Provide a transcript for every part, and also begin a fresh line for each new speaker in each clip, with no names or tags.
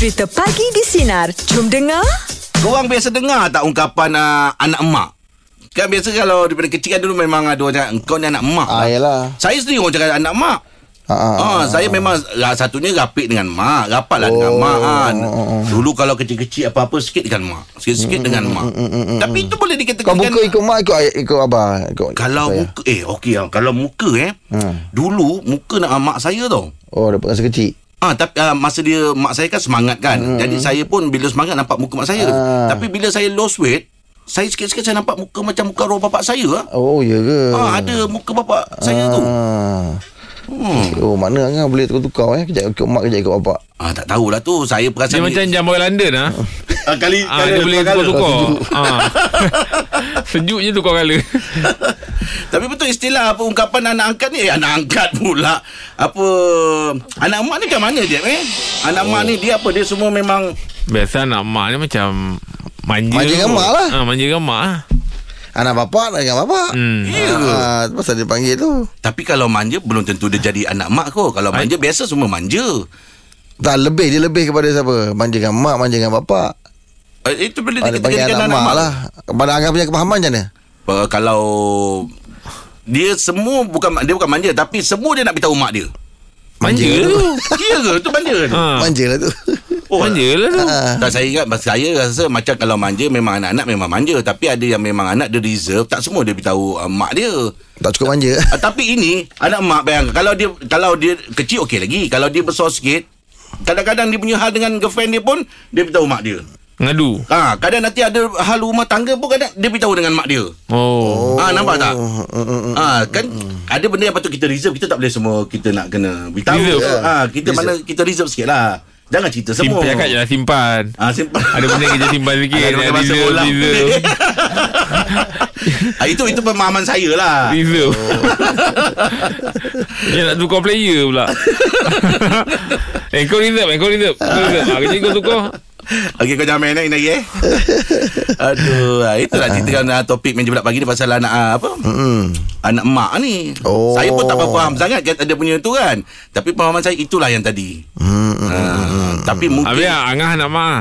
Cerita Pagi di Sinar. Jom dengar.
Korang biasa dengar tak ungkapan uh, anak emak? Kan biasa kalau daripada kecil kan dulu memang ada orang cakap engkau ni anak emak.
Ah, yalah.
Saya sendiri orang cakap anak emak.
Ah, ah,
Ah, saya memang ah, satunya rapik dengan mak, rapatlah oh, dengan mak kan. Dulu kalau kecil-kecil apa-apa sikit dengan mak, sikit-sikit dengan mak. Tapi itu boleh
Kau
dikatakan
buka ikut mak ikut ayah- ikut abah ikut
kalau
saya.
muka eh okey ah, kalau muka eh.
Hmm.
Dulu muka nak mak saya tau.
Oh dapat masa kecil
Ah tapi uh, masa dia mak saya kan semangat kan. Hmm. Jadi saya pun bila semangat nampak muka mak saya.
Ah.
Tapi bila saya lost weight, saya sikit-sikit saya nampak muka macam muka roh bapak saya ah.
Oh ya ke
Ah ada muka bapak saya tu. Hmm.
Oh mana Angah boleh tukar-tukar eh Kejap ikut mak Kejap ikut bapak
Ah tak tahulah tu. Saya
Dia
perasan
macam jamban London ah.
ah, kali
Ah, dia boleh tukar-tukar. Ah. Sejuk je tukar colour.
Tapi betul istilah apa ungkapan anak angkat ni eh, anak angkat pula. Apa anak emak ni kat mana dia eh? Anak emak ni dia apa dia semua memang
Biasa anak mak ni macam manja.
Manja dengan mak lah.
Ah, manja dengan mak lah.
Anak bapak dengan bapak
Hmm.
Ya ke?
Pasal dia panggil tu
tapi kalau manja belum tentu dia jadi anak mak kau. Kalau manja biasa semua manja.
Tak lebih Dia lebih kepada siapa Manja dengan mak Manja dengan bapak
Eh, itu boleh
ah, Dia panggil
dikatakan
anak mak lah Kepada Angah punya kemahaman macam mana
Uh, kalau dia semua bukan dia bukan manja tapi semua dia nak beritahu mak dia.
Manja
Manja
tu.
Ya ke? Tu manja.
Ha.
Manja lah tu
Oh,
Manja lah tu.
Ah.
Tak saya ingat saya rasa macam kalau manja memang anak-anak memang manja tapi ada yang memang anak dia reserve tak semua dia beritahu uh, mak dia.
Tak cukup manja
Uh, tapi ini anak mak bayangkan kalau dia kalau dia kecil okey lagi kalau dia besar sikit kadang-kadang dia punya hal dengan girlfriend dia pun dia beritahu mak dia.
Ngadu.
Ha, kadang nanti ada hal rumah tangga pun kadang dia beritahu dengan mak dia.
Oh.
Ah nampak tak?
Oh.
Ah kan ada benda yang patut kita reserve kita tak boleh semua kita nak kena beritahu.
Reserve.
Ah kita mana kita reserve sikit lah. Jangan cerita semua.
Simpan cakap je lah simpan.
Ah simpan.
Ada benda kerja simpan sikit.
Ada bahasa
Reserve,
bola.
reserve.
ah, itu itu pemahaman saya lah.
Reserve. Dia nak tukar player pula. eh kau reserve eh kau reserve. Kau reserve. Ah, kerja kau tukar.
Okey kau jangan main lagi lagi eh. Aduh, ah, itulah ceritakan ah, topik meja bulat pagi ni pasal anak ah, apa?
Mm.
Anak mak ni.
Oh.
Saya pun tak apa faham sangat kan ada punya tu kan. Tapi pemahaman saya itulah yang tadi.
Mm, mm,
Ah, tapi mungkin
Habis ah, Angah nak mak.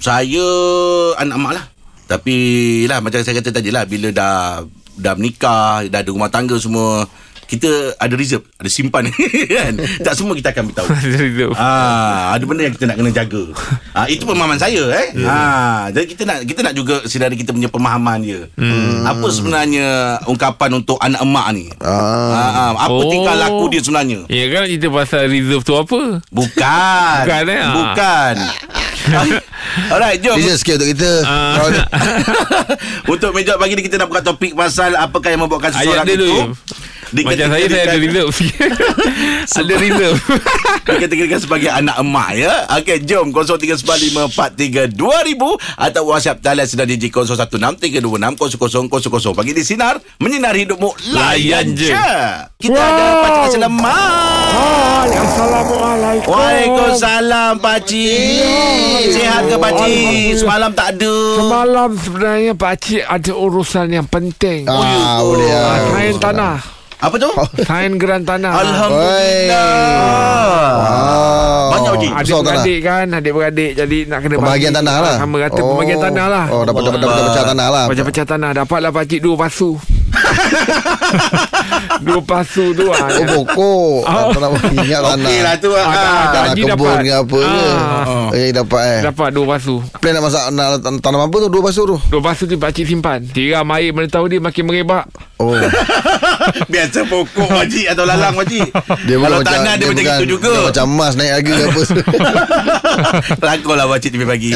Saya anak mak lah Tapi lah macam saya kata tadi lah Bila dah dah menikah Dah ada rumah tangga semua Kita ada reserve Ada simpan kan Tak semua kita akan beritahu
Reserve.
Ah, ada benda yang kita nak kena jaga. Ah, itu pemahaman saya eh. Ah, jadi kita nak kita nak juga sedari kita punya pemahaman dia. Hmm. Apa sebenarnya ungkapan untuk anak emak ni?
Ah.
Ah, ah, apa
Oh.
tingkah laku dia sebenarnya?
Ya kan cerita pasal reserve tu apa?
Bukan.
Bukan, eh?
Bukan. Alright, jom.
Dia sikit untuk kita dia-
Untuk meja pagi ni kita nak buka topik pasal apakah yang membuatkan
Ayat
seseorang
dia
itu
tu. Macam saya saya ada reserve ada reserve.
dikategorikan sebagai anak emak ya. Okey, jom 0395432000 atau WhatsApp talian sedang di 0163260000. Pagi di sinar menyinar hidupmu layan
Layan je.
Kita ada Pakcik Selamat.
Hai, Assalamualaikum.
Waalaikumsalam Pakcik. Sihat ke Pakcik? Semalam tak ada.
Semalam sebenarnya Pak Cik ada urusan yang penting.
Ah, boleh
Ah,
ah.
Sain tanah.
Apa tu?
Sain geran tanah.
Alhamdulillah.
Ah.
Banyak.
Besar tanah.
Adik-beradik kan Adik-beradik Jadi nak kena
Pembahagian
bagi.
tanah lah
Sama kata pembahagian tanah lah
Oh dapat dapat dapat pecah tanah lah
Macam pecah tanah Dapatlah pakcik dua pasu Dua pasu tu ah.
Oh pokok
Ah.
Tak nak ingat tanah
Okey lah tu.
Ah,
ah.
Haji
kebun ke apa ke
Ah.
Eh dapat eh
Dapat dua pasu
Plan nak masak nak tan- tanam apa tu Dua pasur tu
Dua pasu tu pakcik simpan Tiram air Mana tahu dia makin merebak
Oh
Biasa pokok Pakcik atau lalang Pakcik.
Dia
Kalau
bukan
tanah dia, macam
bukan-
itu juga.
dia Macam emas naik harga apa
Lakon lah pakcik TV pagi.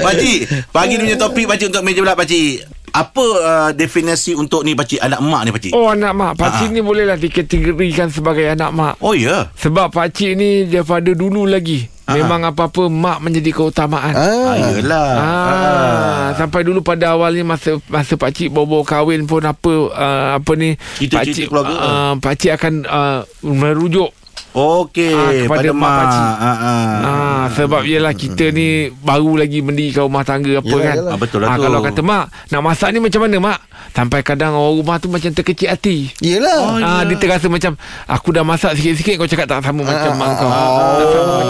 Pakcik, pagi ni punya topik pakcik untuk meja belak pakcik. Apa uh, definisi untuk ni pakcik anak emak ni pakcik?
Oh anak mak Pakcik
Ah.
ni bolehlah dikategorikan sebagai anak mak
Oh ya.
Sebab pakcik ni daripada dulu lagi
Ah.
Memang apa-apa mak menjadi keutamaan
Ah,
Ah,
yelah.
Ah, sampai dulu pada awalnya masa masa pak cik bawa kahwin pun apa uh, apa ni pak cik
keluarga.
uh, pak cik akan uh, merujuk
Okey,
Ah, kepada
pada
mak
mak.
pakcik.
Ah, ah.
Ah, sebab ialah kita ni baru lagi mendirikan rumah tangga apa
Yelah,
kan.
yelah.
Ah, betul lah
Ah,
tu.
kalau kata mak, nak masak ni macam mana mak? Sampai kadang orang rumah tu macam terkecil hati.
Yelah
Oh, ya.
dia terasa macam aku dah masak sikit-sikit kau cakap tak sama macam
Ah,
mak kau.
ah,
Tak sama macam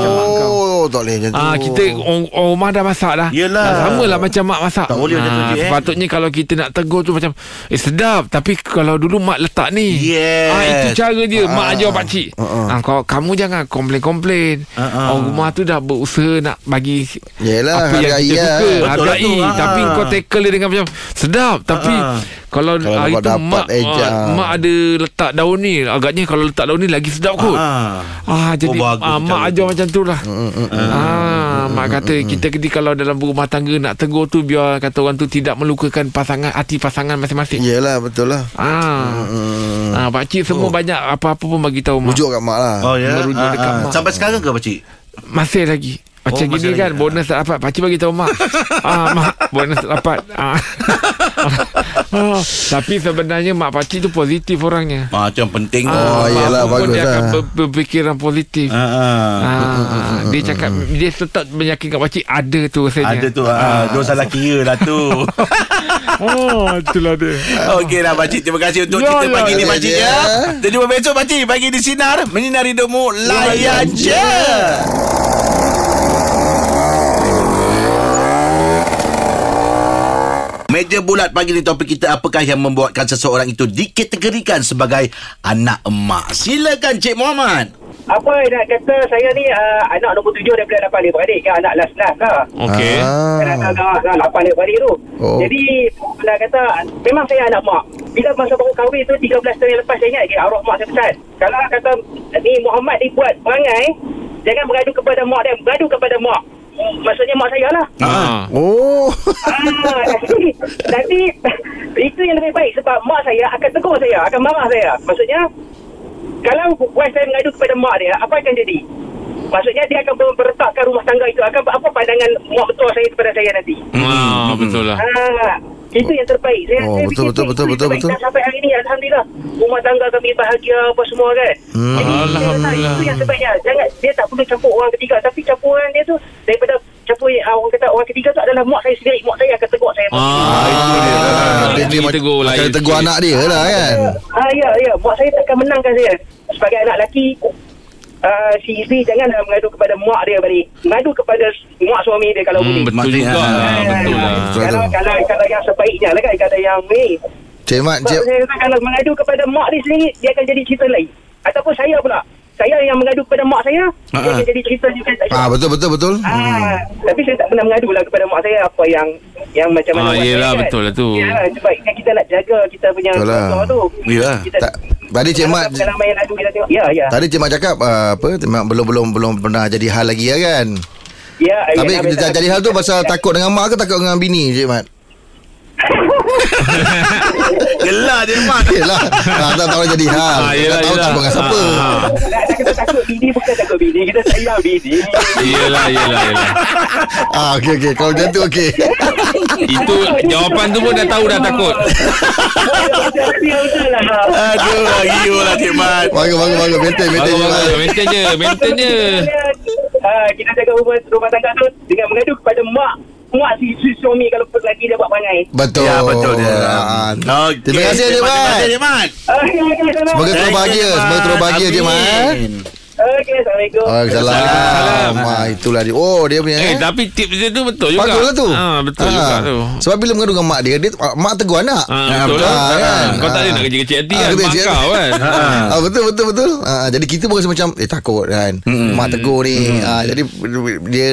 boleh macam tu.
Ah kita orang, orang rumah dah masak dah.
Yelah.
Ah, sama lah macam mak masak.
Tak boleh macam tu,
Ah,
Cik, eh.
Sepatutnya kalau kita nak tegur tu macam eh sedap tapi kalau dulu mak letak ni.
Yes.
Ah itu cara dia mak
Ah.
ajar pak cik.
Ah,
Ah kau kamu jangan komplain-komplain.
Ah, ah.
Orang rumah tu dah berusaha nak bagi
Yelah,
apa yang kita
lah.
suka,
Betul lah
hargai.
tu, ah.
Tapi kau tackle dia dengan macam sedap tapi
Ah, ah.
kalau,
Kalau
hari tu
dapat
mak
ejak.
ah, mak ada letak daun ni agaknya kalau letak daun ni lagi sedap kot.
Ah.
Ah jadi
Oh, bagus
ah, mak ajar macam tu lah. Ah, mak kata kita kedi kalau dalam berumah tangga nak tegur tu biar kata orang tu tidak melukakan pasangan hati pasangan masing-masing.
Yelah betul lah.
Ah.
Hmm.
Ah pak cik semua banyak apa-apa pun bagi tahu mak.
Rujuk kat mak lah.
Oh ya.
Merujuk
Ah,
dekat
ah.
mak.
Sampai sekarang ke pakcik?
Masih lagi. Macam
Oh,
oh, gini kan
lagi.
bonus tak dapat pak cik bagi tahu mak. ah mak bonus tak dapat. Ah. ah. Tapi sebenarnya mak pak cik tu positif orangnya.
Ah, yang penting tu.
Oh,
aku pun
bagus
dia
lah.
akan ber, berfikiran positif.
Ah, ah.
Ah, dia cakap dia tetap meyakinkan pakcik ada tu rasanya.
Ada tu ah, Dia salah kira lah tu
Oh, itulah dia.
Okey lah pakcik Terima kasih untuk
Ya,
cerita
ya,
pagi ni pakcik
ya.
ya Kita jumpa besok pakcik Pagi di Sinar Menyinari hidupmu Layan je Meja bulat pagi ni topik kita apakah yang membuatkan seseorang itu dikategorikan sebagai anak emak. Silakan Cik Muhammad.
apa nak kata saya ni uh, anak nombor tujuh daripada lapan adik-beradik kan anak last-last lah
Okey.
Kan
Ah.
agak agak lapan adik-beradik tu
Oh.
jadi nak kata memang saya anak mak bila masa baru kahwin tu 13 tahun yang lepas saya ingat lagi arwah mak saya pesan kalau kata ni Muhammad ni buat perangai jangan beradu kepada mak dia beradu kepada mak maksudnya mak saya lah
Ah.
Oh.
Ah, nanti, nanti itu yang lebih baik sebab mak saya akan tegur saya, akan marah saya. Maksudnya kalau wife saya mengadu kepada mak dia, apa akan jadi? Maksudnya dia akan ber- beretakkan rumah tangga itu. Akan apa pandangan mak betul saya kepada saya nanti?
Ah, betul lah.
Ah, itu yang terbaik. Saya,
Oh,
saya
betul, betul, betul, betul, betul.
Dan sampai hari ini Alhamdulillah rumah tangga kami bahagia apa semua kan.
Hmm.
Jadi, saya rasa
Alhamdulillah.
Itu yang sebaiknya. Jangan dia tak perlu campur orang ketiga tapi campuran dia tu daripada campur ah, orang kata orang ketiga tu adalah mak saya sendiri. Mak saya akan tegur saya.
Ah, itu dia.
Ah, dia, dia,
Dia tegur lah.
tegur anak dia lah kan.
Ah ya ya, mak saya takkan menangkan saya. Sebagai anak lelaki, uh, si isteri janganlah mengadu kepada mak dia balik. Mengadu kepada mak suami dia kalau
Hmm,
boleh.
betul
Maksudnya,
juga
ah,
lah. Betul lah.
Betul
Kalau, kalau, kalau yang sebaiknya lah kan, kalau yang ni.
Cik Mat, Cik
saya rasa kalau mengadu kepada mak dia sendiri, dia akan jadi cerita lain. Ataupun saya pula. Saya yang mengadu kepada mak saya, dia
Ah,
akan jadi cerita juga. tak
Ah betul betul betul.
Ah, tapi saya tak pernah mengadu lah kepada mak saya apa yang yang macam mana.
Ah, yelah,
saya kan.
betul lah tu.
Yelah, sebab kan kita nak jaga kita punya
Betul lah.
tu.
Ya.
Kita,
Tak, tadi Cik Mat.
Ya, ya.
Tadi Cik Mat cakap uh, apa memang belum belum belum pernah jadi hal lagi ya kan.
Ya,
Tapi
ya,
jadi hal tu pasal takut dengan mak ke takut dengan bini Cik Mat?
Gelar je mak.
Yelah ah, Tak tahu jadi hal
Ah,
Tak
yelah,
tahu
yelah.
cakap dengan siapa.
Nak kita takut bini bukan takut bini. Kita sayang bini.
Yelah, yelah, yelah.
Ah okey okey kalau macam tu okey.
Itu jawapan tu pun dah tahu dah takut.
Betul lah.
Aduh, lagi lah Cik Mat.
Bagus bagus bagus maintain maintain Cik Mat.
bagus. Maintain je, maintain je.
Kita jaga rumah, rumah tangga tu dengan mengadu kepada mak mak si, si suami kalau lelaki dia buat perangai.
Betul
Ya, betul dia.
Ah,
Okey.
Terima kasih Cik
Terima kasih Cik Mat.
Okey, okey, sama.
Semoga terus bahagia Semoga terus bahagia Cik Mat eh.
Amin.
Okey, Assalamualaikum.
Waalaikumsalam ah, Itulah dia Oh dia punya
Eh,
eh.
tapi tips dia tu betul juga.
Bagus lah tu
Ah, betul
Ah.
juga tu.
Sebab bila mengadu dengan mak dia, dia Mak tegur anak
Ah, betul lah.
Ah, kan?
Kau tak
Ah.
nak kecil-kecil hati
Ah,
kan.
kecil
Mak
hati.
kau kan.
ah, Betul betul betul ah, Jadi kita pun rasa macam Eh takut kan
Hmm.
Mak tegur ni ah, Jadi Dia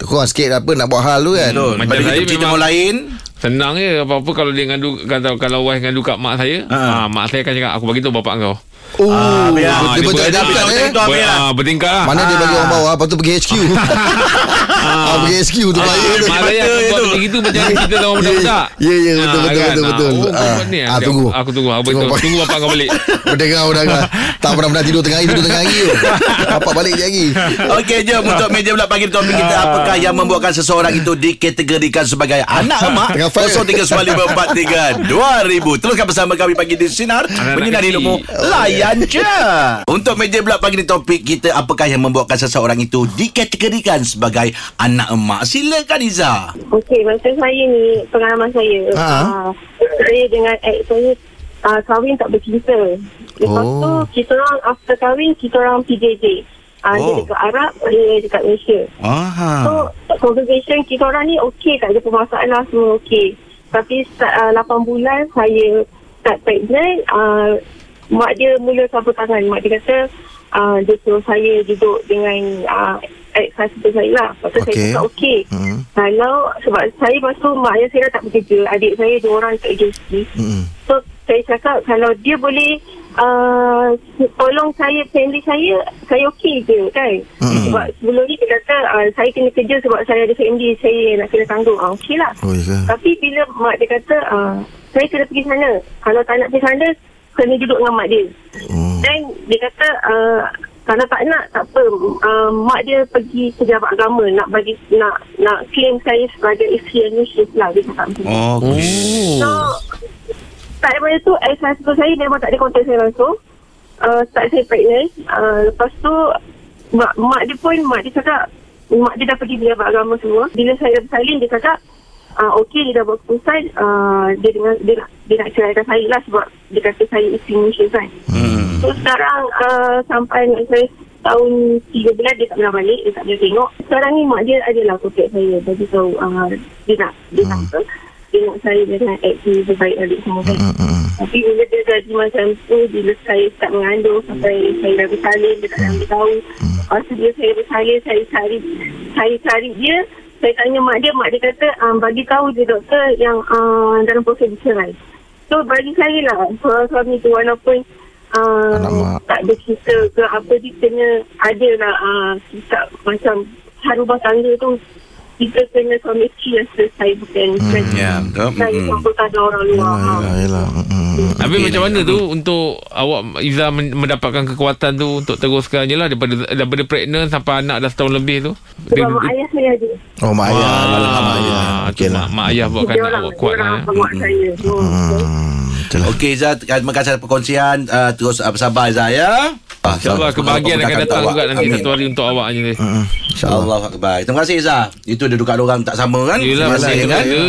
Kurang sikit apa Nak buat hal tu kan
Betul.
Macam saya
kita
memang-
orang lain.
Senang je apa-apa kalau dia ngadu kata kalau wife ngadu kat mak saya,
Ha.
ah mak saya akan cakap aku bagi tahu bapak kau.
Oh
Ah, biar.
Dia
Ah,
betul
lah.
eh
lah.
Ah, bertingkat lah.
Mana dia bagi orang bawah Lepas tu pergi HQ ah, Pergi HQ tu
Ah,
tu
mak saya akan
Mata
buat
tu.
macam kita orang budak-budak.
Ya ya betul
Ah,
betul betul
Ah,
betul.
Oh,
Ah, ah, tunggu.
Aku tunggu. Aku
Tunggu,
tunggu,
Pak.
tunggu bapak kau balik.
Berdengar berdengar. Tak pernah pernah tidur tengah hari tidur tengah hari. Bapak balik je lagi.
Okey jom untuk meja pula pagi topik kita apakah yang membuatkan seseorang itu dikategorikan sebagai anak emak
Tengah fire.
0395432000 teruskan bersama kami pagi di sinar menyinari hidupmu layan je untuk meja pula pagi ni topik kita apakah yang membuatkan seseorang itu dikategorikan sebagai anak emak silakan Iza
Okey, macam saya ni, pengalaman saya.
Ha.
Uh, saya dengan ex saya uh, kahwin tak bercinta. Lepas
Oh.
tu, kita orang after kahwin, kita orang PJJ. Uh, Dia
Oh.
dekat Arab, saya dekat Malaysia.
Aha.
So, conversation kita orang ni okey tak ada masalah semua okey. Tapi uh, 8 bulan saya start pregnant, uh, mak dia mula sapu tangan. Mak dia kata uh, dia suruh saya duduk dengan uh, ex-husband saya lah. Lepas tu
Okey.
saya cakap okey.
Hmm.
Kalau sebab saya masa tu mak ayah saya dah tak bekerja. Adik saya dua orang kat agensi.
Hmm.
So saya cakap kalau dia boleh uh, tolong saya family saya saya okey je kan
Mm-mm.
sebab sebelum ni dia kata uh, saya kena kerja sebab saya ada family saya nak kena tanggung ah okey lah
Oh, ya
tapi bila mak dia kata uh, saya kena pergi sana kalau tak nak pergi sana kena duduk dengan mak dia.
Hmm.
dan dia kata uh, kalau tak nak tak apa. Uh, mak dia pergi pejabat agama nak bagi nak nak claim saya sebagai isteri yang lah dia cakap macam tu.
Oh,
So Tak daripada tu Ex-husband saya Memang tak ada kontak saya langsung. Uh, Start saya pregnant. Uh, Lepas tu mak, mak dia pun Mak dia cakap Mak dia dah pergi Pejabat agama semua. Bila saya dah bersalin Dia cakap uh, Okey dia dah buat keputusan uh, dia, dengan, dia, nak, dia nak ceraikan saya lah Sebab Dia kata saya isteri Malaysia kan
Hmm.
So sekarang uh, Sampai anak saya Tahun 3 bulan Dia tak pernah balik Dia tak pernah tengok. Sekarang ni mak dia adalah Kontak saya Bagi tahu uh, Dia nak Dia nak apa Dia nak saya dengan aktif Berbaik adik semua kan
Hmm, hmm.
tapi bila dia jadi macam tu Bila saya start mengandung Sampai saya dah bersalin Dia tak nak beritahu Lepas tu dia saya bersalin Saya cari Saya cari dia Saya tanya mak dia Mak dia kata um, Bagi tahu je doktor Yang uh, dalam proses bercerai So bagi saya lah Suami, suami tu walaupun uh,
mak.
Tak ada cerita ke apa Dia kena Ada lah uh, Kita macam Harubah tangga tu Kita kena isteri yang selesai Bukan bukan
Ya, betul.
Saya tangan orang luar
Yelah,
ha.
yelah, yelah. Hmm, hmm.
Habis
Okey,
macam
lah.
mana tu untuk awak Iza men- mendapatkan kekuatan tu untuk teruskan je lah daripada daripada pregnant sampai anak dah setahun lebih tu.
Sebab mak ayah saya ada
Oh, mak ayah. Ayah.
tu
Okey lah.
mak, mak ayah buatkan
Dia orang,
awak kuat
orang
lah. eh.
bawa saya. Hmm.
Hmm. Lah.
Okey Izzah Terima kasih atas perkongsian uh, Terus uh, bersabar Izzah ya
InsyaAllah kebahagiaan akan datang juga nanti satu hari untuk awak je.
Hmm. InsyaAllah.
Allah Akbar Terima kasih Izzah Itu dia duka orang tak sama kan
Yelah,
Masing-masing
betul
kan
je.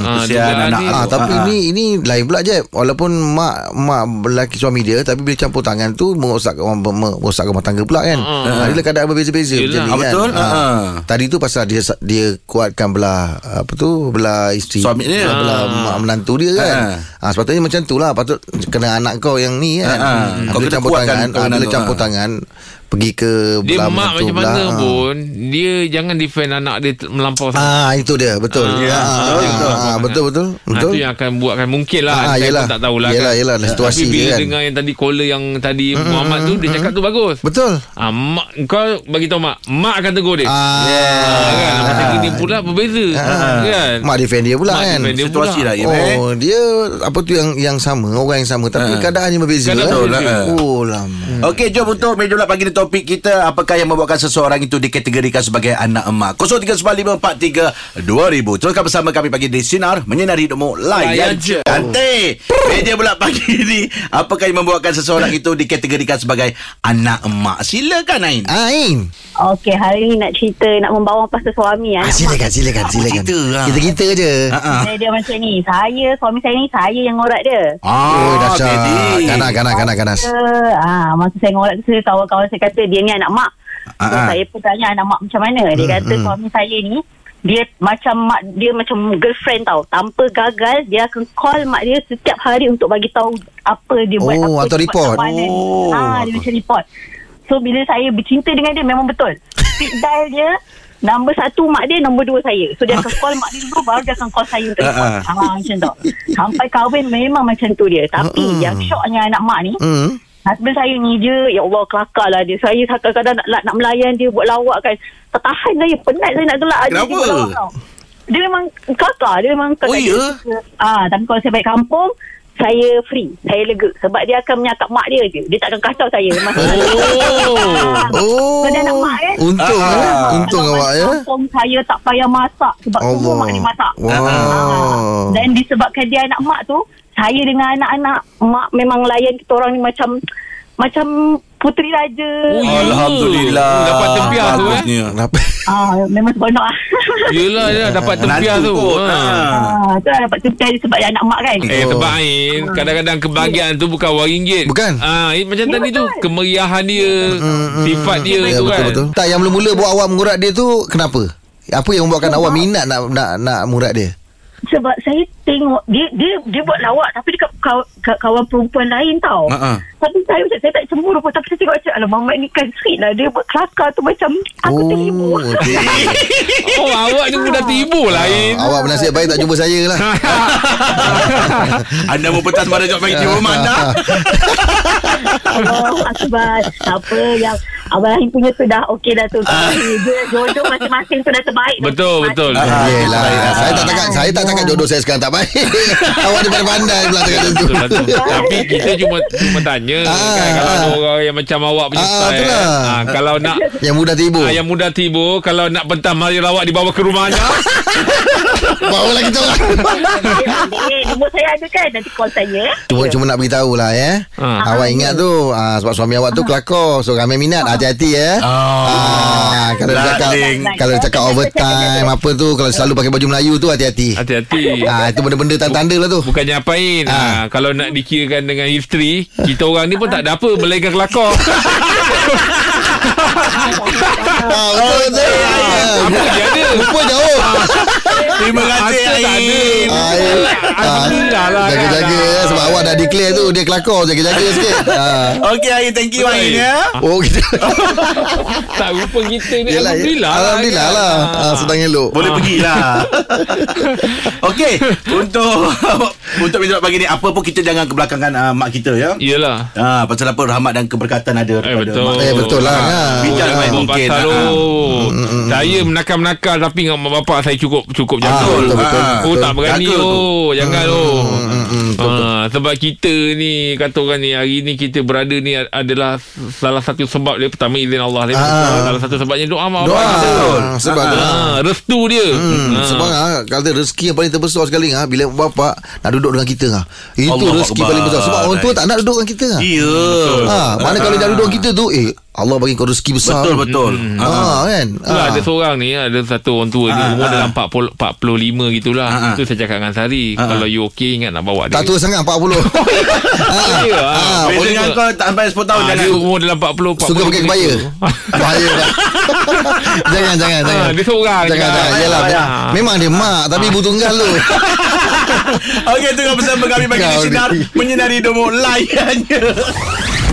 Ha,
Kesian
dugaan
anak
ni.
Ah, tapi
Ah, ah.
ni ini lain pula je. Walaupun mak mak lelaki suami dia tapi bila campur tangan tu merosakkan merosak rumah tangga pula kan.
Ah.
Ha, dia kadang berbeza-beza
Yelah.
macam ni
Ah,
kan.
betul.
Ah.
Ah.
Tadi tu pasal dia dia kuatkan belah apa tu belah isteri
Suami dia.
ah, belah
Ah.
mak menantu dia kan. Ah. sepatutnya macam tu lah patut kena anak kau yang ni kan.
Ah, ah.
Ah,
Kau
bila
kena
campur
kuatkan
tangan, campur tangan pergi ke
Dia
belah
mak macam mana
belah, ah.
pun Dia jangan defend anak dia melampau sangat
Ah itu dia betul.
Ah,
Ah,
ya,
ah,
betul, betul.
ah, betul betul
Ha,
betul.
tu yang akan buatkan mungkin lah
Ah,
Saya
yelah.
pun tak tahulah
Yelah,
kan
yelah, situasi
Tapi bila
dia kan.
dengar yang tadi Caller yang tadi Muhammad tu Dia cakap tu bagus
Betul.
Ah, mak kau bagi tahu mak, mak akan tegur dia.
Ah,
Ah, kan macam
Ah.
gini pula berbeza.
Ah.
Kan?
Mak defend dia pula
Mak
kan.
defend dia
Situasi
pula.
lah Im, eh.
Oh, dia apa tu yang yang sama, orang yang sama tapi
Ah.
keadaannya berbeza.
Keadaan
kan?
berbeza.
Oh, lama.
Okey, jom untuk meja bulat pagi ni topik kita apakah yang membuatkan seseorang itu dikategorikan sebagai anak emak. 0395432000. Teruskan bersama kami pagi di Sinar menyinari hidupmu layan
Layan
je. Cantik. Meja bulat pagi ni apakah yang membuatkan seseorang itu dikategorikan sebagai anak emak. Silakan Ain.
Ain.
Okey, hari ni nak cerita nak membawa pasal suami
Ah,
anak mak.
silakan, silakan, silakan.
cerita lah.
Kita-kita je.
Ha ah.
Dia, dia macam ni. Saya, suami saya ni, saya yang ngorak dia.
Oh,
Ah,
dahsyat.
jadi.
Ganas, ganas, ganas, ganas.
Uh, ah, masa saya ngorak tu, kawan-kawan saya kata dia ni anak mak. So,
Ah,
saya pun tanya anak mak macam mana. Dia kata
hmm.
suami saya ni, dia macam mak dia macam girlfriend tau. Tanpa gagal, dia akan call mak dia setiap hari untuk bagi tahu apa dia buat.
Oh,
apa
atau
dia buat
report.
kat mana.
Oh.
Ah, dia macam report. So, bila saya bercinta dengan dia, memang betul. Speed dial dia, Nombor satu mak dia Nombor dua saya So dia akan call mak dia dulu Baru dia akan call saya untuk report
Ah,
ah, Macam tu Sampai kahwin Memang macam tu dia Tapi
Mm-mm.
yang syoknya anak mak ni
Hmm.
Husband saya ni je Ya Allah kelakar lah dia Saya kadang-kadang nak, nak, nak melayan dia Buat lawak kan Tak tahan saya Penat saya nak gelak
Kenapa?
dia buat lawak tau. Dia memang kelakar Dia memang
Oh,
dia
ya?
ah, Tapi kalau saya balik kampung Saya free Saya lega Sebab dia akan menyakap mak dia je Dia takkan kacau saya Masa
Oh.
Oh.
So, dia anak mak kan?
Untung
Ah.
eh. Untung awak ya.
Kampung saya tak payah masak Sebab semua mak dia masak
Wow.
Ah, Dan disebabkan dia anak mak tu Saya dengan anak-anak Mak memang layan kita orang ni macam Macam
Puteri Raja.
Oh, ya.
Alhamdulillah.
Dapat tempiah tu, eh?
Kenapa?
Ah, memang seronok lah.
Yelah, yelah dapat tempiah tu. Ha.
Ah, tu lah dapat tempiah sebab dia anak mak kan.
Eh sebab Ain Kadang-kadang kebahagiaan tu Bukan wang ringgit
Bukan.
ah, Ain macam
Ya,
tadi tu
betul.
Kemeriahan dia Sifat dia
Ya
tu
betul
kan
betul. Tak yang mula-mula buat awak mengurat dia tu kenapa? Apa yang membuatkan awak minat nak nak nak murat dia?
Sebab saya tengok dia dia dia buat lawak tapi dekat kaw, ka- kawan perempuan lain tau.
Ha, ha.
Tapi saya macam saya tak cemburu pun tapi saya tengok macam alah Mamat ni kan sweet lah dia buat kelakar tu macam aku terhibur.
Oh, okey.
Oh awak ni mudah terhibur lah Ain
Ah, awak bernasib baik tak jumpa saya lah.
Anda mau petas pada jawab baik di rumah anda.
Allah akbar. Apa yang Abang Rahim punya tu dah okey dah tu. Dia jodoh masing-masing tu dah terbaik. dah.
Betul betul
Ah,
Yelah
baik.
Saya tak takkan Saya tak takkan jodoh saya sekarang tak baik Awak ni pandai-pandai pula cakap macam tu.
Tapi kita cuma cuma tanya
Ah.
kan kalau ada orang yang macam awak punya
Ah,
style.
itulah.
Ah, kalau nak
Yang mudah tiba
ah, yang mudah tiba kalau nak pentas mari lawak dibawa ke rumahnya.
Kita orang
Eh, nombor saya ada kan? Nanti call saya.
Cuma, cuma nak beritahu lah ya.
Ah.
Awak ingat tu ah, Sebab suami awak tu kelakar So ramai minat. Hati-hati ya. Ah, Kalau dia cakap. Kalau dia cakap overtime Apa tu Kalau selalu pakai baju Melayu tu Hati-hati.
Hati-hati.
ah, Itu benda-benda tanda-tanda lah tu.
Bukannya apain.
Ah.
ha. Kalau nak dikirakan dengan history Kita orang ni pun tak ada apa Melainkan kelakar.
Ah, Betul betul. Ah,
Apa dia ada?
Rupa jauh
Terima kasih.
Ah, ya.
Alhamdulillah lah kan.
Jaga-jaga ya, Sebab awak dah declare tu Dia kelakar Jaga-jaga sikit ah.
Okey Ain, thank you Ain ya.
Oh kita
Tak rupa kita ni Alhamdulillah
Alhamdulillah
kan.
lah ah, Sedang elok
Boleh pergilah Okey Untuk Untuk episod pagi ni Apa pun kita jangan kebelakangan uh, mak kita ya
Yelah
Ha, pasal apa rahmat dan keberkatan ada
Eh betul
mak.
Eh, betul lah, ha.
Main
buat
mungkin
pasal
ha.
tu Saya menakal-menakal Tapi dengan mak bapak saya cukup Cukup jaga
Ah, betul, betul,
Ah.
Oh
betul.
tak berani
Jaga tu.
oh Jangan oh
mm,
Ah, Sebab kita ni Kata orang ni Hari ni kita berada ni Adalah Salah satu sebab dia Pertama izin Allah dia
Ah.
Salah satu sebabnya Doa mak
Doa
bapak kita
Sebab tu
Ah, restu dia
Hmm,
Ah.
Sebab ah, kata rezeki yang paling terbesar sekali ah, Bila bapak nak duduk dengan kita ah. Itu
Allahu
rezeki
Akbar.
paling besar Sebab orang tua tak nak duduk dengan kita ah.
Ya
ha, Mana kalau dia duduk dengan kita tu Eh Allah bagi kau rezeki besar
Betul betul
ha,
ha.
kan
Itulah
Ah.
ada seorang ni Ada satu orang tua ni
Ah,
Umur
ah.
dalam 40, 45 gitulah
Ah, ah.
Itu saya cakap dengan Sari
Ah, ah.
Kalau you okay Ingat nak bawa dia
Tak tua sangat 40 ha,
Ya, ah.
ah,
Beza
boleh-
dengan kau tak sampai 10 tahun
Ah,
jangan
dia umur dalam 40 40
Suka pakai kebaya. Bahaya tak Jangan jangan jangan
Ah, dia seorang
Jangan
je.
jangan Yelah
Ah.
Memang dia mak Tapi ibu tunggal tu
Okey tengok bersama kami bagi di sinar
ni.
Menyinari Domo Layannya